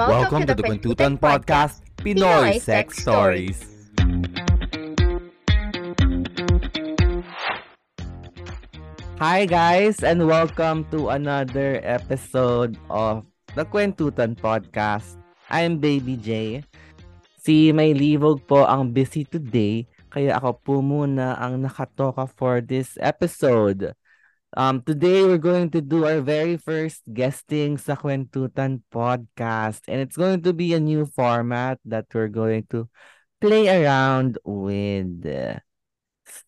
Welcome, to the Kwentutan Podcast, Pinoy Sex Stories. Hi guys and welcome to another episode of the Kwentutan Podcast. I'm Baby J. Si May Livog po ang busy today kaya ako po muna ang nakatoka for this episode. Um, today we're going to do our very first guesting sa Kwentutan podcast and it's going to be a new format that we're going to play around with.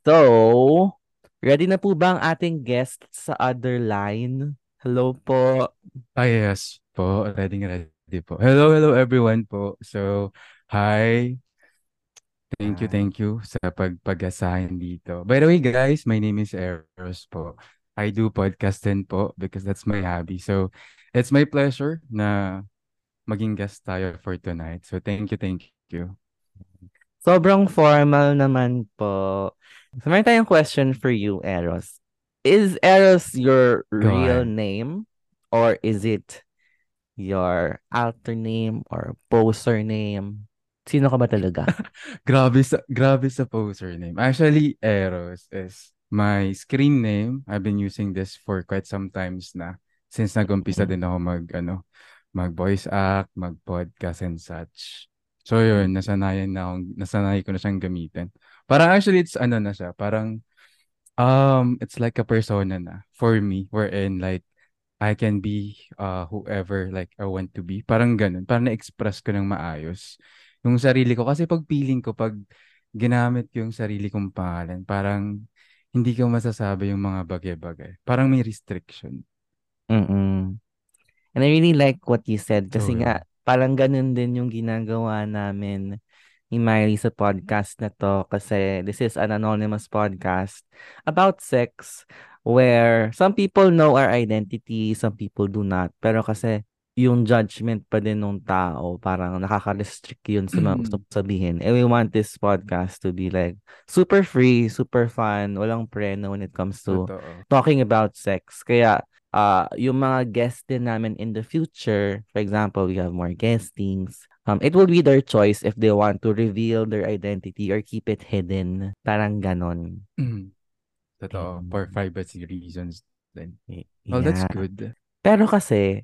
So, ready na po ba ang ating guest sa other line? Hello po. Ah, yes po. Ready ready po. Hello, hello everyone po. So, hi. Thank you, thank you sa pagpag-assign dito. By the way, guys, my name is Eros po. I do podcast din po because that's my hobby. So, it's my pleasure na maging guest tayo for tonight. So, thank you, thank you. Sobrang formal naman po. So, may tayong question for you, Eros. Is Eros your Go real ahead. name or is it your alter name or poser name? Sino ka ba talaga? Grabe sa grabe sa poser name. Actually, Eros is my screen name. I've been using this for quite some times na since nag-umpisa din ako mag ano, mag voice act, mag podcast and such. So yun, nasanayan na akong, nasanay ko na siyang gamitin. Parang actually it's ano na siya, parang um it's like a persona na for me wherein like I can be uh whoever like I want to be. Parang ganun. Parang na-express ko ng maayos yung sarili ko. Kasi pag feeling ko, pag ginamit ko yung sarili kong pangalan, parang hindi ko masasabi yung mga bagay-bagay. Parang may restriction. Mm-mm. And I really like what you said kasi So, nga parang ganun din yung ginagawa namin ni Miley sa podcast na to kasi this is an anonymous podcast about sex where some people know our identity, some people do not. Pero kasi yung judgment pa din ng tao, parang nakaka-restrict yun sa mga gusto sabihin. And we want this podcast to be like super free, super fun, walang preno when it comes to totoo. talking about sex. Kaya uh, yung mga guests din namin in the future, for example, we have more guestings. Um, it will be their choice if they want to reveal their identity or keep it hidden. Parang ganon. Mm. Totoo. For Mm. privacy reasons din. Y- Well, that's Yeah. good. Pero kasi,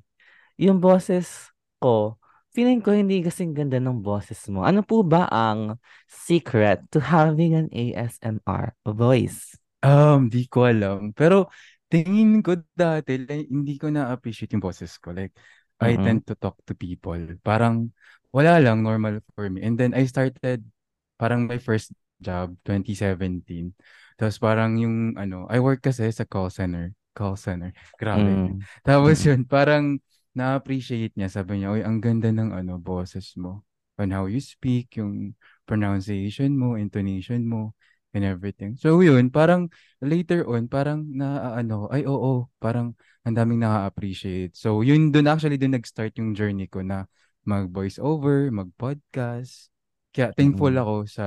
yung boses ko, feeling ko hindi kasing ganda ng boses mo. Ano po ba ang secret to having an ASMR voice? Um, di ko alam. Pero tingin ko dati, like, hindi ko na-appreciate yung boses ko. Like, I Mm-mm. tend to talk to people. Parang wala lang, normal for me. And then I started, parang my first job, 2017. Tapos parang yung, ano, I work kasi sa call center. Call center. Grabe. Mm. Tapos yun, parang na-appreciate niya. Sabi niya, oy, ang ganda ng ano, boses mo. On how you speak, yung pronunciation mo, intonation mo, and everything. So yun, parang later on, parang na ano, ay oo, parang ang daming nakaka-appreciate. So yun, dun actually dun nag-start yung journey ko na mag-voice over, mag-podcast. Kaya thankful Mm. ako sa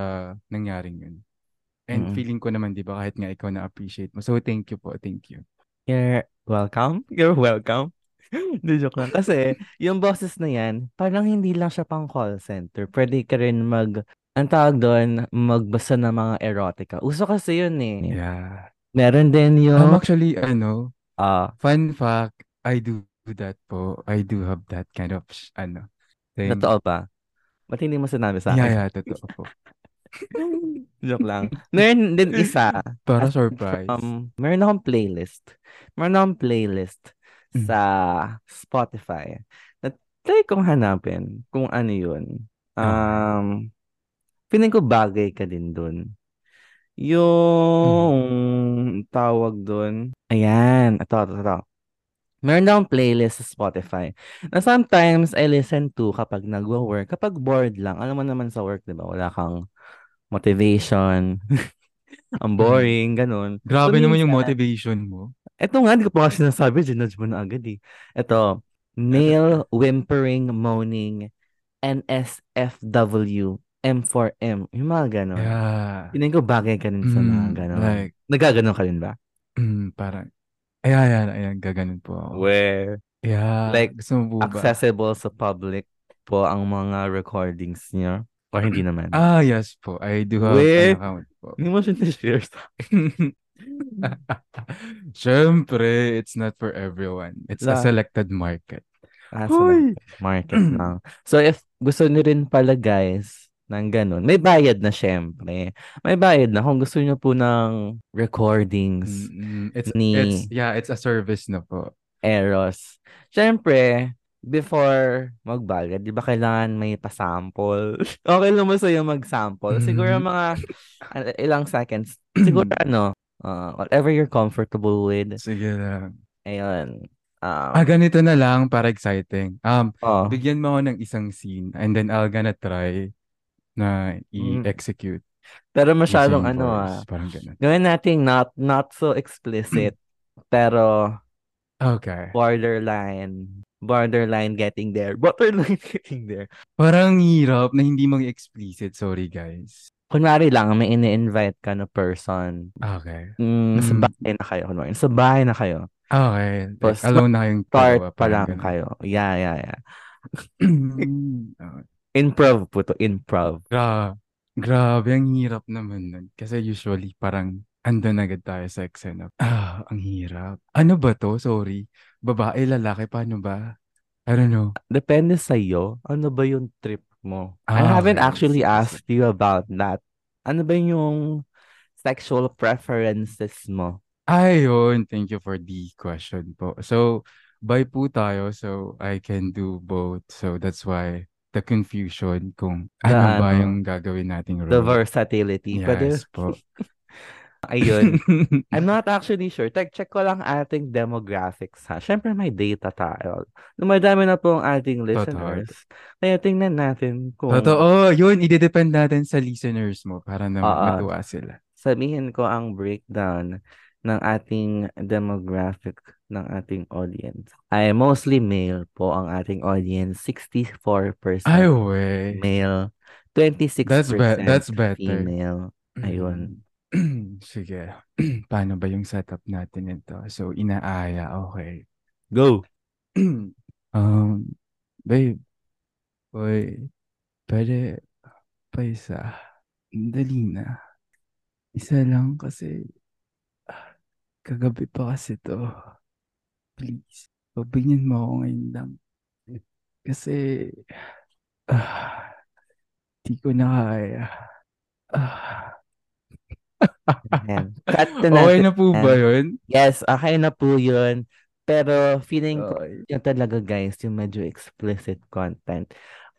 nangyaring yun. And Mm. feeling ko naman, di ba, kahit nga ikaw na-appreciate mo. So thank you po, thank you. You're welcome. You're welcome. Di joke lang. Kasi, yung boses na yan, parang hindi lang siya pang call center. Pwede ka rin mag, ang tawag doon, magbasa ng mga erotica. Uso kasi yun eh. Yeah. Meron din Um, yung, actually, ano, ah, fun fact, I do that po. I do have that kind of, ano, thing. totoo pa. Ba't hindi mo sinabi sa Yeah, akin? yeah, totoo po. Joke lang. Meron din isa. Para surprise. from, meron akong playlist. Meron akong playlist Mm. sa Spotify. Na try kong hanapin kung ano yun. Um, feeling ko bagay ka din dun. Mm. Yung tawag dun. Ayan. Ito, ito, ito. Meron akong playlist sa Spotify na sometimes I listen to kapag nagwo-work, kapag bored lang. Alam mo naman sa work, di ba? Wala kang motivation. Ang Mm. boring, ganun. So, Grabe naman yung motivation mo. Eto nga, hindi ko pa kasi sinasabi, ginudge mo na agad eh. Ito, male whimpering, moaning, NSFW, M4M. Yung mga ganon. Yeah. Piling ko bagay ka rin sa mga Mm, ganon. like, Nagaganon ka rin ba? mm, parang, ayan, ayan, ayan, gaganon po ako. Where? Yeah, Like, ba? accessible sa public. po ang mga recordings niyo? Or hindi naman? Ah, yes po. I do have Wait. an account po. Hindi mo siya na-share sa Siyempre, it's not for everyone. It's a La- selected market. Ah, sa market lang. So, if gusto niyo rin pala, guys, ng ganun, may bayad na syempre. May bayad na kung gusto niyo po ng recordings. It's, ni it's, yeah, it's a service na po. Eros. Syempre, before magbayad, di ba kailangan may pasample? okay mo sa'yo mag-sample. Siguro Mhm. mga uh, ilang seconds. Siguro ano, uh, whatever you're comfortable with. Sige lang. Ayun. Um, Ah, ganito na lang para exciting. Um, oh, bigyan mo ako ng isang scene and then I'll gonna try na Mm. i-execute pero masyadong ano ah. Parang ganun. Gawin nating not, not so explicit. pero Okay. borderline. Borderline getting there. Borderline getting there. Parang hirap na hindi mag explicit. Sorry, guys. Kunwari lang, may ini-invite ka na person. Okay. Mm, Mm. bahay na kayo. Kunwari, nasa bahay na kayo. Okay. Like, alone na kayong Start pa lang ganun. kayo. Yeah, yeah, yeah. Improv po to. Improv. Gra grabe, ang hirap naman nun. Kasi usually, parang andun agad tayo sa eksena. Ah, ang hirap. Ano ba to? Sorry. Babae, lalaki, paano ba? I don't know. Depende sa'yo. Ano ba yung trip mo? I Ah, haven't okay. actually asked you about that. Ano ba yung sexual preferences mo? Ayun, thank you for the question po. So, by po tayo, so I can do both. So, that's why the confusion kung The ano ba ano, yung gagawin nating the role. versatility. Pwede, Yes po. ayun. I'm not actually sure. Check, check ko lang ating demographics ha. Siyempre may data tayo. Dumadami na po ang ating Totoo. listeners. Kaya tingnan natin kung Totoo, yun, i-depend natin sa listeners mo para na Oo. matuwa sila. sabihin ko ang breakdown ng ating demographic ng ating audience. Ay mostly male po ang ating audience. 64% Ay, we. male, 26% That's be- that's better. female. Ayun. Sige. Paano ba yung setup natin ito? So, inaaya. Okay. Go! um, babe. Hoy, pwede pa isa. Dali na. Isa lang kasi kagabi pa kasi to. Please. Pabigyan mo ako ngayon lang. Kasi ah, di ko na kaya. Ah. Ayan. Cut Okay natin na po ba yun? Yes, okay na po yun. Pero feeling ko Okay. yun talaga guys, yung medyo explicit content.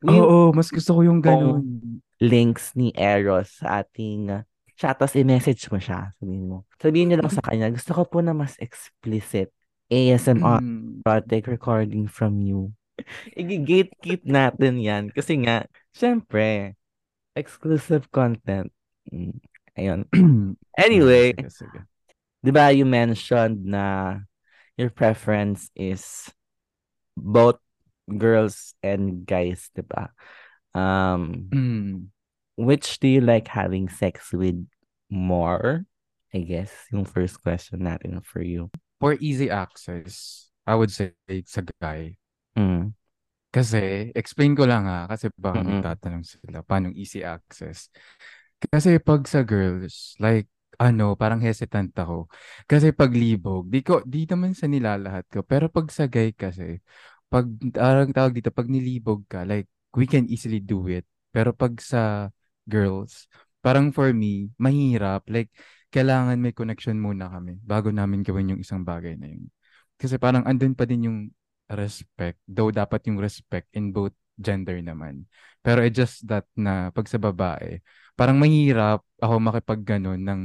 Oo, mas gusto ko yung ganun. links ni Eros sa ating chat, tapos i-message mo siya. Sabihin mo. Sabihin niyo lang sa kanya, gusto ko po na mas explicit. ASMR, Mm. project recording from you. I-gatekeep natin yan. Kasi nga, syempre, exclusive content. Mm, Ayun. Anyway, Sige, sige. di ba you mentioned na your preference is both girls and guys, di ba? Um, Mm. which do you like having sex with more? I guess yung first question natin for you. For easy access, I would say sa guy. Mm. Kasi, explain ko lang ha, kasi baka Mm-mm. magtatanong sila, paano easy access? Kasi pag sa girls, like, ano, parang hesitant ako. Kasi pag libog, di ko, di naman sa nilalahat ko. Pero pag sa guy kasi, pag, parang tawag dito, pag nilibog ka, like, we can easily do it. Pero pag sa girls, parang for me, mahirap. Like, kailangan may connection muna kami bago namin gawin yung isang bagay na yun. Kasi parang andun pa din yung respect, though dapat yung respect in both gender naman. Pero it just that na pag sa babae, parang mahirap ako makipag ganun ng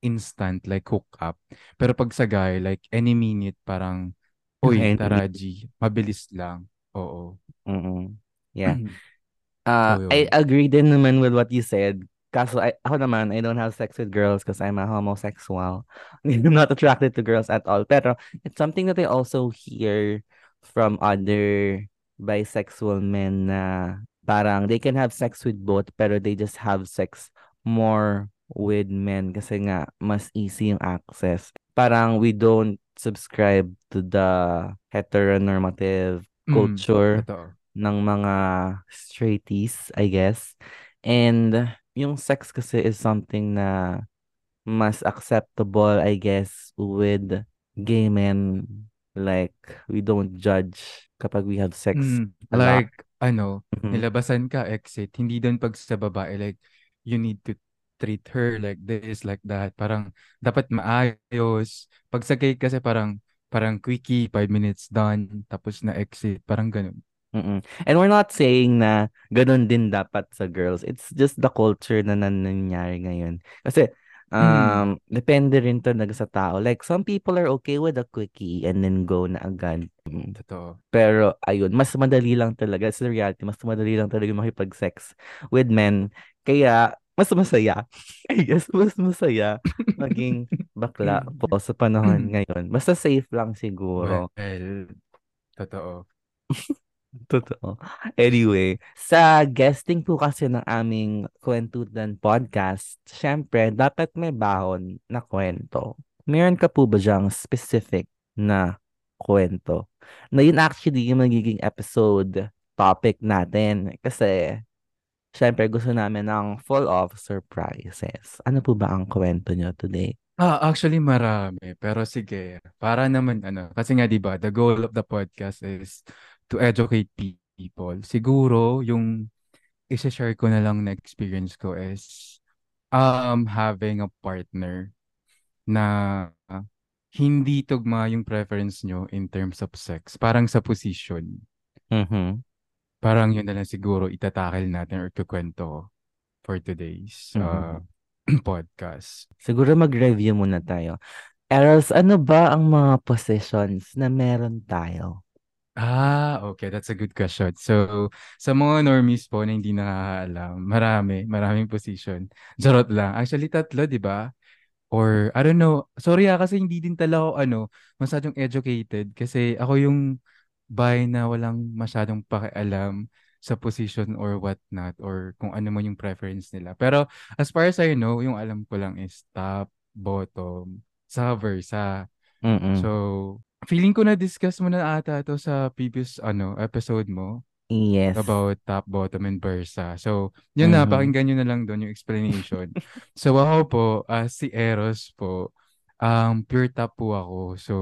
instant like hook up. Pero pag sa guy, like any minute parang, uy, tara G, mabilis lang. Oo. Mm-mm. Yeah. Uh, I agree din naman with what you said. Kaso I, ako naman, I don't have sex with girls because I'm a homosexual. I'm not attracted to girls at all. Pero it's something that I also hear from other bisexual men na parang they can have sex with both pero they just have sex more with men kasi nga mas easy yung access. Parang we don't subscribe to the heteronormative Mm, culture totoo. ng mga straighties, I guess. And yung sex kasi is something na mas acceptable, I guess, with gay men. Like, we don't judge kapag we have sex Mm, like, ano, Mhm. nilabasan ka, exit. Hindi doon pag sa babae, like, you need to treat her like this, like that. Parang, dapat maayos. Pag sa gay kasi parang, parang quickie, five minutes done, tapos na exit. Parang ganun. Mm-mm. And we're not saying na ganun din dapat sa girls. It's just the culture na nan- nangyayari ngayon. Kasi, Mm. um, depende rin talaga sa tao. Like, some people are okay with a quickie and then go na agad. Mm. Totoo. Pero, ayun, mas madali lang talaga. It's the reality. Mas madali lang talaga makipag-sex with men. Kaya, mas masaya. I guess, mas masaya maging bakla po sa panahon ngayon. Basta safe lang siguro. Well, totoo. Totoo. Anyway, sa guesting po kasi ng aming Kwentutan Podcast, syempre, dapat may bahon na kwento. Meron ka po ba diyang specific na kwento? Na yun actually yung magiging episode topic natin. Kasi, syempre, gusto namin ng full of surprises. Ano po ba ang kwento nyo today? Ah, actually marami. Pero sige, para naman ano, kasi nga 'di ba, the goal of the podcast is to educate people. Siguro yung i-share ko na lang na experience ko is um having a partner na hindi tugma yung preference nyo in terms of sex. Parang sa position. Mhm. Parang yun na lang siguro itatakil natin or kukwento for today's uh, Mhm. podcast. Siguro mag-review muna tayo. Eros, ano ba ang mga positions na meron tayo? Ah, okay. That's a good question. So, sa mga normies po na hindi nakakaalam, marami, maraming position. Charot lang. Actually, tatlo, di ba? Or, I don't know. Sorry ah, kasi hindi din talaga ako, ano, masyadong educated. Kasi ako yung bay na walang masyadong pakialam sa position or what not or kung ano man yung preference nila. Pero as far as I know, yung alam ko lang is top, bottom, sa versa. Mm-mm. So, feeling ko na-discuss mo na ata to sa previous ano episode mo yes. about top, bottom, and versa. So, yun na, Mhm. pakinggan nyo na lang doon yung explanation. so, ako po, ah, si Eros po, um, pure top po ako. So,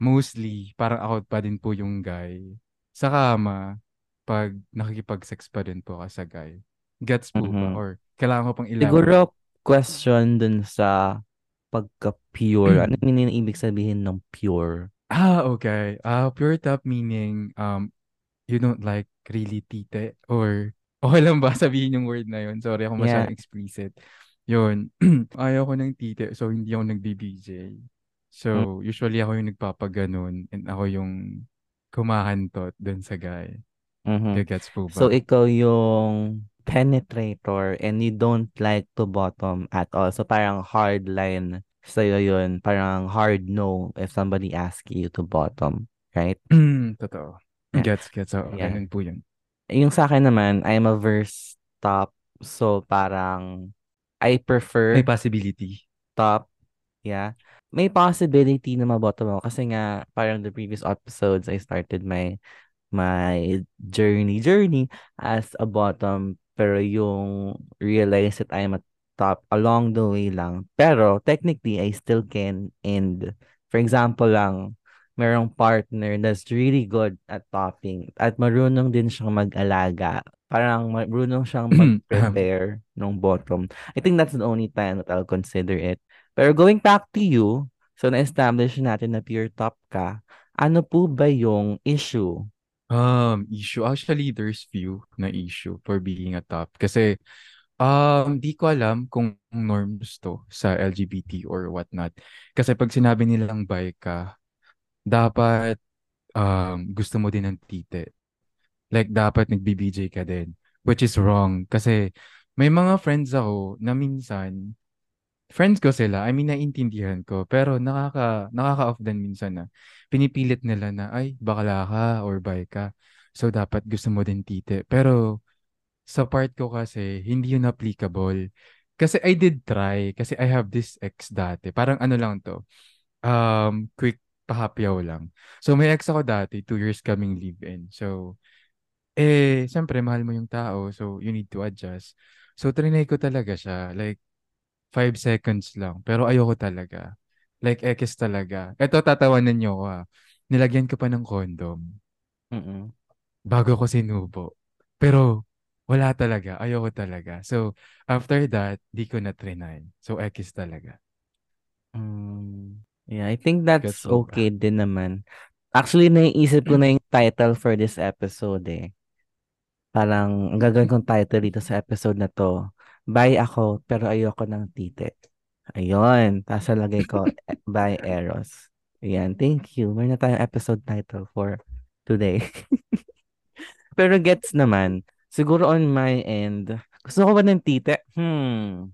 mostly, parang ako pa din po yung guy. Sa kama, pag nakikipag-sex pa din po ako sa guy. Gets po ba? Mhm. Or kailangan ko pang Siguro, elaborate? question dun sa pagka-pure. Ano Mm. yung ibig sabihin ng pure? Ah, okay. Ah, pure top meaning, um, you don't like really tite or okay lang ba sabihin yung word na yun? Sorry ako Yeah. masyadong explicit. Yun. Ayaw ko ng tite so hindi ako. Mm. So, usually ako yung nagpapaganon and ako yung kumakantot dun sa guy. Mhm. Gets po So, ba? ikaw yung penetrator and you don't like to bottom at all. So, parang hard line sa'yo yun. Parang hard no if somebody asks you to bottom. Right? Totoo. Yeah. Gets, gets. Oo, Yeah. ganun po yun. Yung sa akin naman, I'm a verse top. So, parang I prefer May possibility. top. Yeah. May possibility na mabottom ako kasi nga parang the previous episodes I started my my journey journey as a bottom pero yung realize that I'm a top along the way lang. Pero technically I still can and for example lang merong partner that's really good at topping at marunong din siyang mag-alaga. Parang marunong siyang mag-prepare ng bottom. I think that's the only time that I'll consider it. Pero going back to you, so na-establish natin na pure top ka, ano po ba yung issue? Um, issue. Actually, there's few na issue for being a top. Kasi, um, di ko alam kung norms to sa LGBT or whatnot. Kasi pag sinabi nilang bi ka, dapat um, gusto mo din ng tite. Like, dapat nag-BBJ ka din. Which is wrong. Kasi, may mga friends ako na minsan, friends ko sila, I mean, naiintindihan ko, pero nakaka, nakaka-off din minsan na pinipilit nila na, ay, bakla ka or bi ka. So, dapat gusto mo din tite. Pero, sa part ko kasi, hindi yun applicable. Kasi I did try, kasi I have this ex dati. Parang ano lang to, um, quick pahapyaw lang. So, may ex ako dati, two years kaming live-in. So, Eh, siyempre, mahal mo yung tao, so you need to adjust. So, trinay ko talaga siya. Like, five seconds lang. Pero ayoko talaga. Like, X talaga. Ito, tatawanan niyo ko ha. Nilagyan ko pa ng condom Mm-mm. bago ko sinubo. Pero, wala talaga. Ayoko talaga. So, after that, di ko na trinay. So, X talaga. Mm, yeah, I think that's okay din naman. Actually, naiisip ko na yung title for this episode eh. Parang, ang gagawin kong title dito sa episode na to, Bye ako, pero ayoko ng tite. Ayun. Tapos lagay ko, eh, Bye Eros. Ayan, thank you. Meron na tayong episode title for today. pero gets naman. Siguro on my end, gusto ko ba ng tite? Hmm.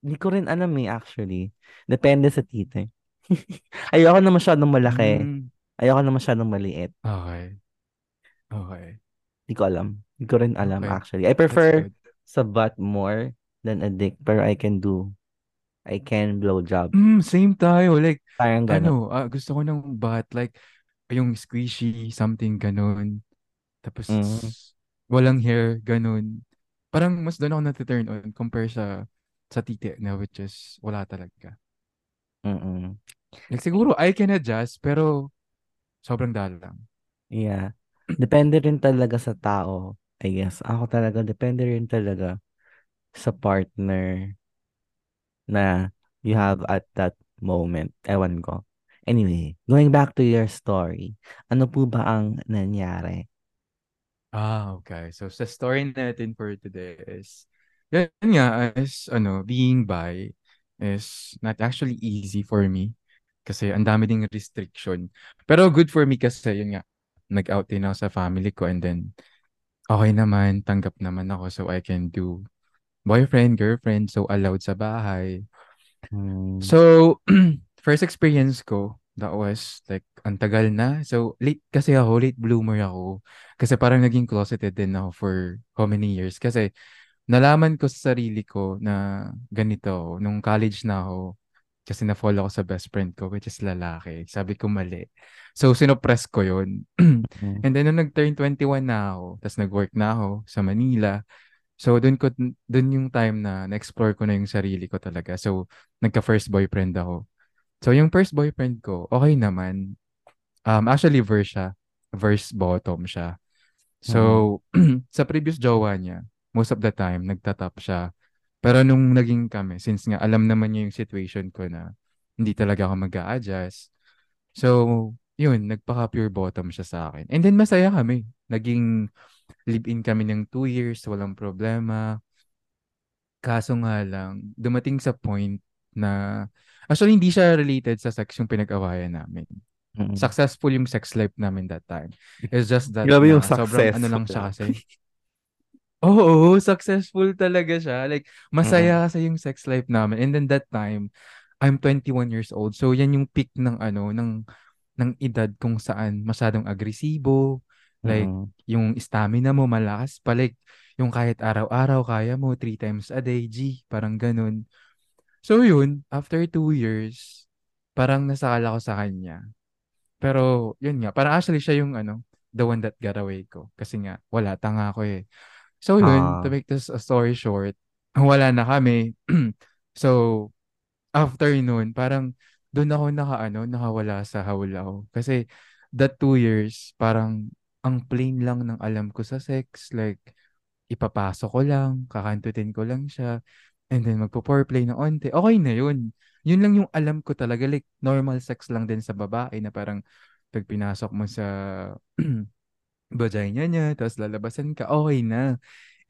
Hindi ko rin alam eh, actually. Depende sa tite. Ayoko na masyadong malaki. Mm, Ayoko na masyadong maliit. okay. Okay. Hindi ko alam. Hindi ko rin alam Okay. actually. I prefer sa butt more than a dick. Pero I can do, I can blow job. Mm, same tayo. Like, Parang gano'n. ano, ah, gusto ko ng butt. Like, yung squishy, something ganun. Tapos, Mm. walang hair, ganun. Parang mas doon ako nati-turn on compare sa sa titi na which is wala talaga. Mm-mm. Like, siguro I can adjust, pero sobrang dalang. Yeah. Depende rin talaga sa tao. I guess. Ako talaga, depende rin talaga sa partner na you have at that moment. Ewan ko. Anyway, going back to your story, ano po ba ang nangyari? Ah, okay. So, sa story natin for today is, yan nga, is, ano, being bi is not actually easy for me kasi ang dami ding restriction. Pero good for me kasi, yun nga, nag-out din ako sa family ko and then, okay naman, tanggap naman ako so I can do boyfriend, girlfriend, so allowed sa bahay. Hmm. So, first experience ko, that was like, ang tagal na. So, late kasi ako, late bloomer ako. Kasi parang naging closeted din ako for how many years. Kasi, nalaman ko sa sarili ko na ganito, nung college na ako, kasi na-follow ako sa best friend ko, which is lalaki. Sabi ko mali. So, sinopress ko yun. Mm. And then, nung nag-turn 21 na ako, tapos nag-work na ako sa Manila, So, dun ko, dun yung time na na-explore ko na yung sarili ko talaga. So, nagka-first boyfriend ako. So, yung first boyfriend ko, okay naman. Um, actually, verse siya. Verse bottom siya. So, sa previous jowa niya, most of the time, nagtatap siya. Pero nung naging kami, since nga alam naman niya yung situation ko na hindi talaga ako mag adjust So, yun, nagpaka-pure bottom siya sa akin. And then, masaya kami. Naging live-in kami ng two years, walang problema. Kaso nga lang, dumating sa point na, actually hindi siya related sa sex yung pinag-awayan namin. Mm. Successful yung sex life namin that time. It's just that Grabe yung sobrang ano lang siya kasi. Oo, successful talaga siya. Like, masaya kasi yung sex life namin. And then that time, I'm 21 years old. So, yan yung peak ng ano, ng, ng edad kung saan masyadong agresibo. Like, Mm. yung stamina mo malakas pa. Like, yung kahit araw-araw kaya mo, three times a day, G. Parang ganun. So, yun, after two years, parang nasakala ko sa kanya. Pero, yun nga, parang actually siya yung ano, the one that got away ko. Kasi nga, wala, tanga ako eh. So, yun, Ah. to make this a story short, wala na kami. so, after nun, parang doon ako naka, ano, nakawala sa hawlaw. Kasi, that two years, parang ang plain lang ng alam ko sa sex. Like, ipapasok ko lang, kakantutin ko lang siya, and then magpo-foreplay na onte. Okay na yun. Yun lang yung alam ko talaga. Like, normal sex lang din sa babae na parang pag pinasok mo sa vagina niya, tapos lalabasan ka, okay na.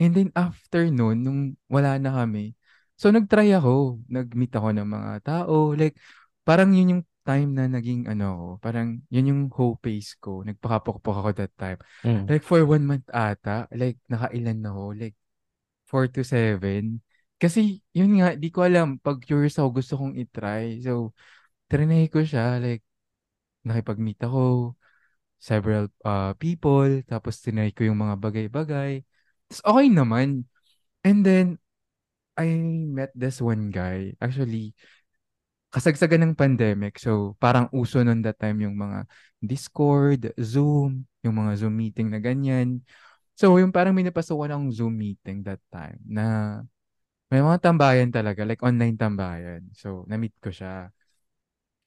And then after nun, nung wala na kami, so nag-try ako, nag-meet ako ng mga tao, like, parang yun yung time na naging ano ko, parang yun yung hope pace ko, nagpakapokpok ako that time. Mm. Like for one month ata, like nakailan na ako, like four to seven. Kasi yun nga, di ko alam, pag curious ako, gusto kong itry. So, trinay ko siya, like, nakipag-meet ako, several uh, people, tapos tinry ko yung mga bagay-bagay. Tapos okay naman. And then, I met this one guy. Actually, kasagsagan ng pandemic. So, parang uso nun that time yung mga Discord, Zoom, yung mga Zoom meeting na ganyan. So, yung parang may napasukan akong Zoom meeting that time na may mga tambayan talaga, like online tambayan. So, na-meet ko siya.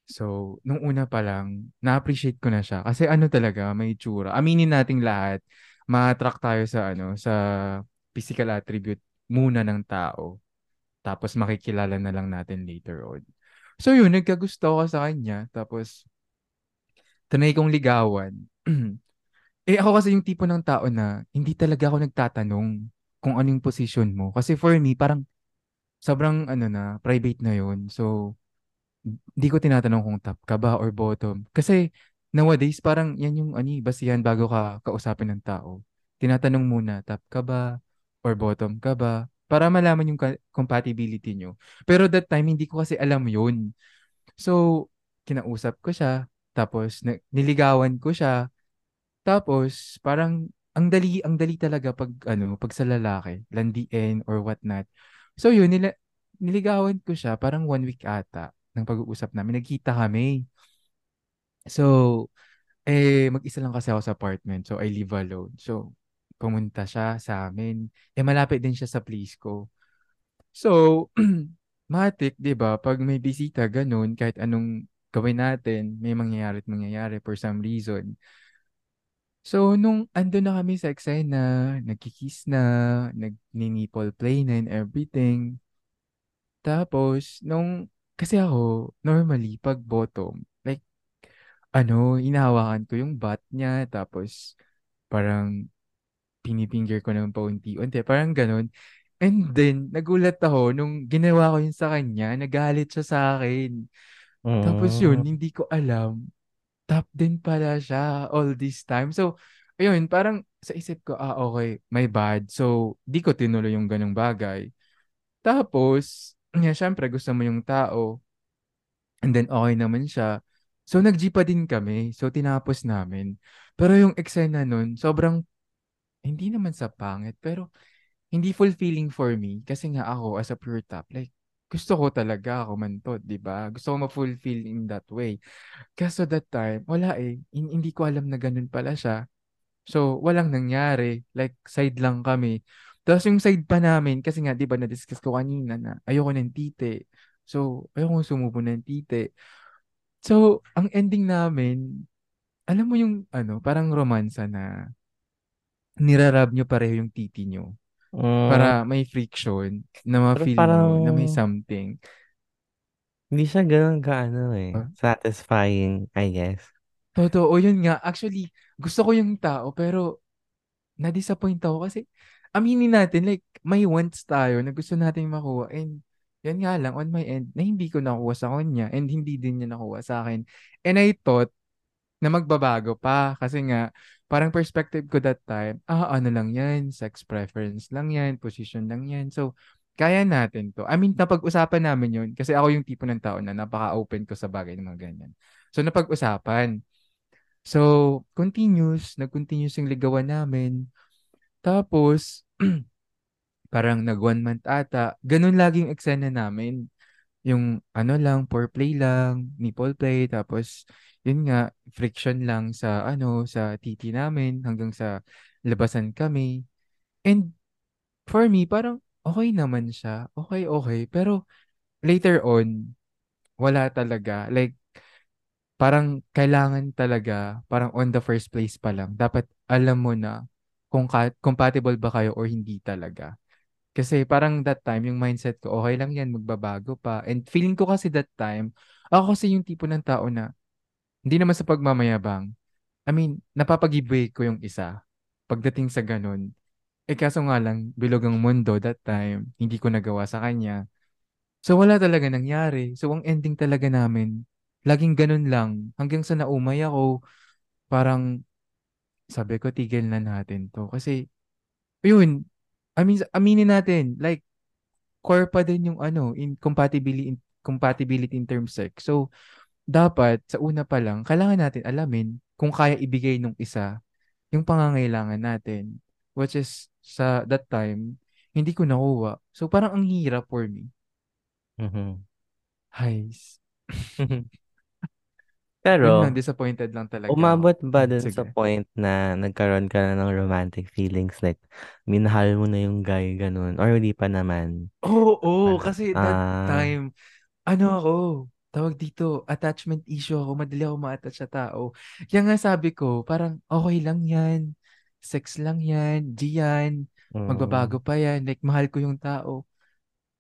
So, nung una pa lang, na-appreciate ko na siya. Kasi ano talaga, may itsura. Aminin nating lahat, ma-attract tayo sa ano, sa physical attribute muna ng tao. Tapos makikilala na lang natin later on. So yun, nagkagusto ako sa kanya. Tapos, tinay kong ligawan. eh ako kasi yung tipo ng tao na hindi talaga ako nagtatanong kung anong position mo. Kasi for me, parang sobrang ano na, private na yun. So, hindi ko tinatanong kung top ka ba or bottom. Kasi nowadays, parang yan yung ani, basihan bago ka kausapin ng tao. Tinatanong muna, top ka ba or bottom ka ba? Para malaman yung compatibility nyo. Pero that time, hindi ko kasi alam yun. So, kinausap ko siya. Tapos, niligawan ko siya. Tapos, parang, ang dali, ang dali talaga pag, ano, pag sa lalaki, landiin or whatnot. So, yun, nila, niligawan ko siya, parang one week ata ng pag-uusap namin. Nagkita kami. So, eh, mag-isa lang kasi ako sa apartment. So, I live alone. So, pumunta siya sa amin. Eh, malapit din siya sa place ko. So, matik, di ba? Pag may bisita, ganun, kahit anong gawin natin, may mangyayari at mangyayari for some reason. So, nung ando na kami sa eksena, nagkikiss na, nag-nipple play na and everything. Tapos, nung, kasi ako, normally, pag bottom, like, ano, inahawakan ko yung butt niya, tapos, parang, pinipinger ko ng paunti-unti, parang ganun. And then, nagulat ako nung ginawa ko yun sa kanya, nagalit siya sa akin. Mm. Tapos yun, hmm. hindi ko alam top din pala siya all this time. So, ayun, parang sa isip ko, ah, okay, my bad. So, di ko tinuloy yung ganong bagay. Tapos, yeah, syempre, gusto mo yung tao. And then, okay naman siya. So, nag-G pa din kami. So, tinapos namin. Pero yung eksena nun, sobrang, hindi naman sa pangit, pero hindi fulfilling for me. Kasi nga ako, as a pure top, like, gusto ko talaga ako mantot, di ba? Gusto ko ma-fulfill in that way. Kaso that time, wala eh. In- hindi ko alam na ganun pala siya. So, walang nangyari. Like, side lang kami. Tapos yung side pa namin, kasi nga, di ba, na-discuss ko kanina na ayoko ng tite. So, ayoko sumubo ng tite. So, ang ending namin, alam mo yung, ano, parang romansa na nirarab nyo pareho yung titi nyo. Mm. Para may friction na ma-feel parang, mo na may something. Hindi siya ganun kaano eh. Huh? Satisfying, I guess. Totoo, yun nga. Actually, gusto ko yung tao, pero na-disappoint ako kasi aminin natin, like, may wants tayo na gusto natin makuha. And yan nga lang, on my end, na hindi ko nakuha sa kanya and hindi din niya nakuha sa akin. And I thought na magbabago pa kasi nga, parang perspective ko that time, ah, ano lang yan, sex preference lang yan, position lang yan. So, kaya natin to. I mean, napag-usapan namin yun kasi ako yung tipo ng tao na napaka-open ko sa bagay ng mga ganyan. So, napag-usapan. So, continuous, nag-continuous yung ligawan namin. Tapos, parang nag one month ata. Ganun laging eksena namin. Yung ano lang, foreplay lang, nipple play, tapos yun nga, friction lang sa ano, sa titi namin hanggang sa labasan kami. And for me, parang okay naman siya. Okay, okay. Pero later on, wala talaga. Like, parang kailangan talaga, parang on the first place pa lang, dapat alam mo na kung ka- compatible ba kayo or hindi talaga. Kasi parang that time, yung mindset ko, okay lang yan, magbabago pa. And feeling ko kasi that time, ako kasi yung tipo ng tao na hindi naman sa pagmamayabang. I mean, napapag-giveaway ko yung isa. Pagdating sa ganun. Eh kaso nga lang, bilog ang mundo that time. Hindi ko nagawa sa kanya. So wala talaga nangyari. So ang ending talaga namin, laging ganun lang. Hanggang sa naumay ako, parang sabi ko, tigil na natin to. Kasi, yun, I mean, aminin natin, like, core pa din yung ano, in compatibility, in, compatibility in terms sex. So, dapat sa una pa lang, kailangan natin alamin kung kaya ibigay nung isa yung pangangailangan natin. Which is, sa that time, hindi ko nakuha. So, parang ang hirap for me. Mm-hmm. Highs. Pero, lang, disappointed lang talaga umabot ba Hmm, dun sa sige. point na nagkaroon ka na ng romantic feelings? Like, minahal mo na yung guy, ganun? Or hindi pa naman? Oo, oo, na? kasi that Ah, time, ano ako, tawag dito, attachment issue ako, madali ako ma-attach sa tao. Kaya nga sabi ko, parang okay lang yan, sex lang yan, di yan, mm, magbabago pa yan, like mahal ko yung tao.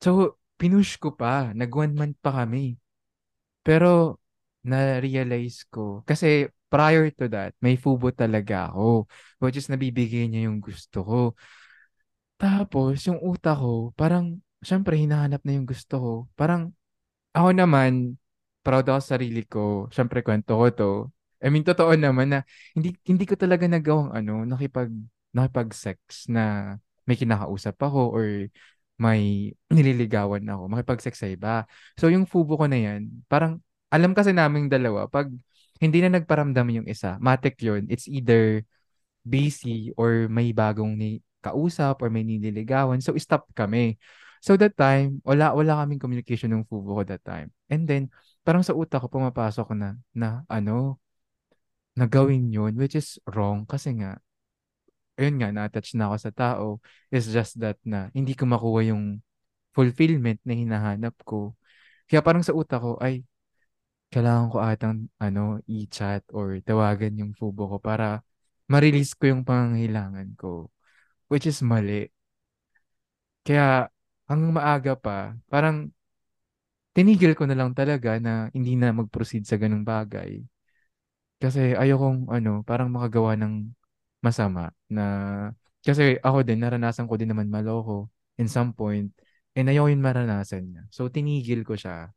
So, pinush ko pa, nag one month pa kami. Pero, na-realize ko, kasi prior to that, may fubo talaga ako, which is nabibigay niya yung gusto ko. Tapos, yung utak ko, parang, syempre, hinahanap na yung gusto ko. Parang, ako naman, proud ako sa sarili ko. Syempre, kwento ko to. I mean, totoo naman na hindi hindi ko talaga nagawang ano, nakipag nakipag-sex na may kinakausap ako or may nililigawan ako, makipag-sex sa iba. So, yung fubo ko na yan, parang alam kasi naming dalawa, pag hindi na nagparamdam yung isa, matik yun. It's either busy or may bagong ni kausap or may nililigawan. So, stop kami. So, that time, wala, wala kaming communication ng fubo ko that time. And then, parang sa utak ko, pumapasok na, na ano, na gawin yun, which is wrong. Kasi nga, ayun nga, na-attach na ako sa tao. It's just that na, hindi ko makuha yung fulfillment na hinahanap ko. Kaya parang sa utak ko, ay, kailangan ko atang ano, i-chat or tawagan yung fubo ko para ma-release ko yung pangangailangan ko. Which is mali. Kaya, hanggang maaga pa, parang tinigil ko na lang talaga na hindi na mag-proceed sa ganung bagay. Kasi ayokong ano, parang makagawa ng masama na kasi ako din, naranasan ko din naman maloko in some point and ayoko yung maranasan niya. So, tinigil ko siya.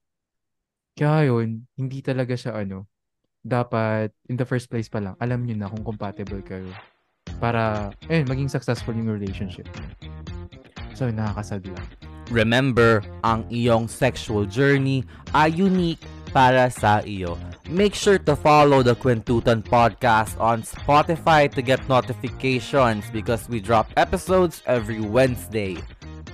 Kaya yun, hindi talaga siya ano, dapat in the first place pa lang, alam niyo na kung compatible kayo para, eh, maging successful yung relationship. So, nakakasad lang. remember, ang iyong sexual journey ay unique para sa iyo. Make sure to follow the Quintutan Podcast on Spotify to get notifications because we drop episodes every Wednesday.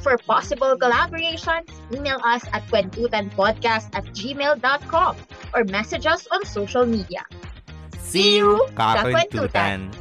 For possible collaborations, email us at kwentutanpodcast at gmail.com or message us on social media. See you, Kakwentutan!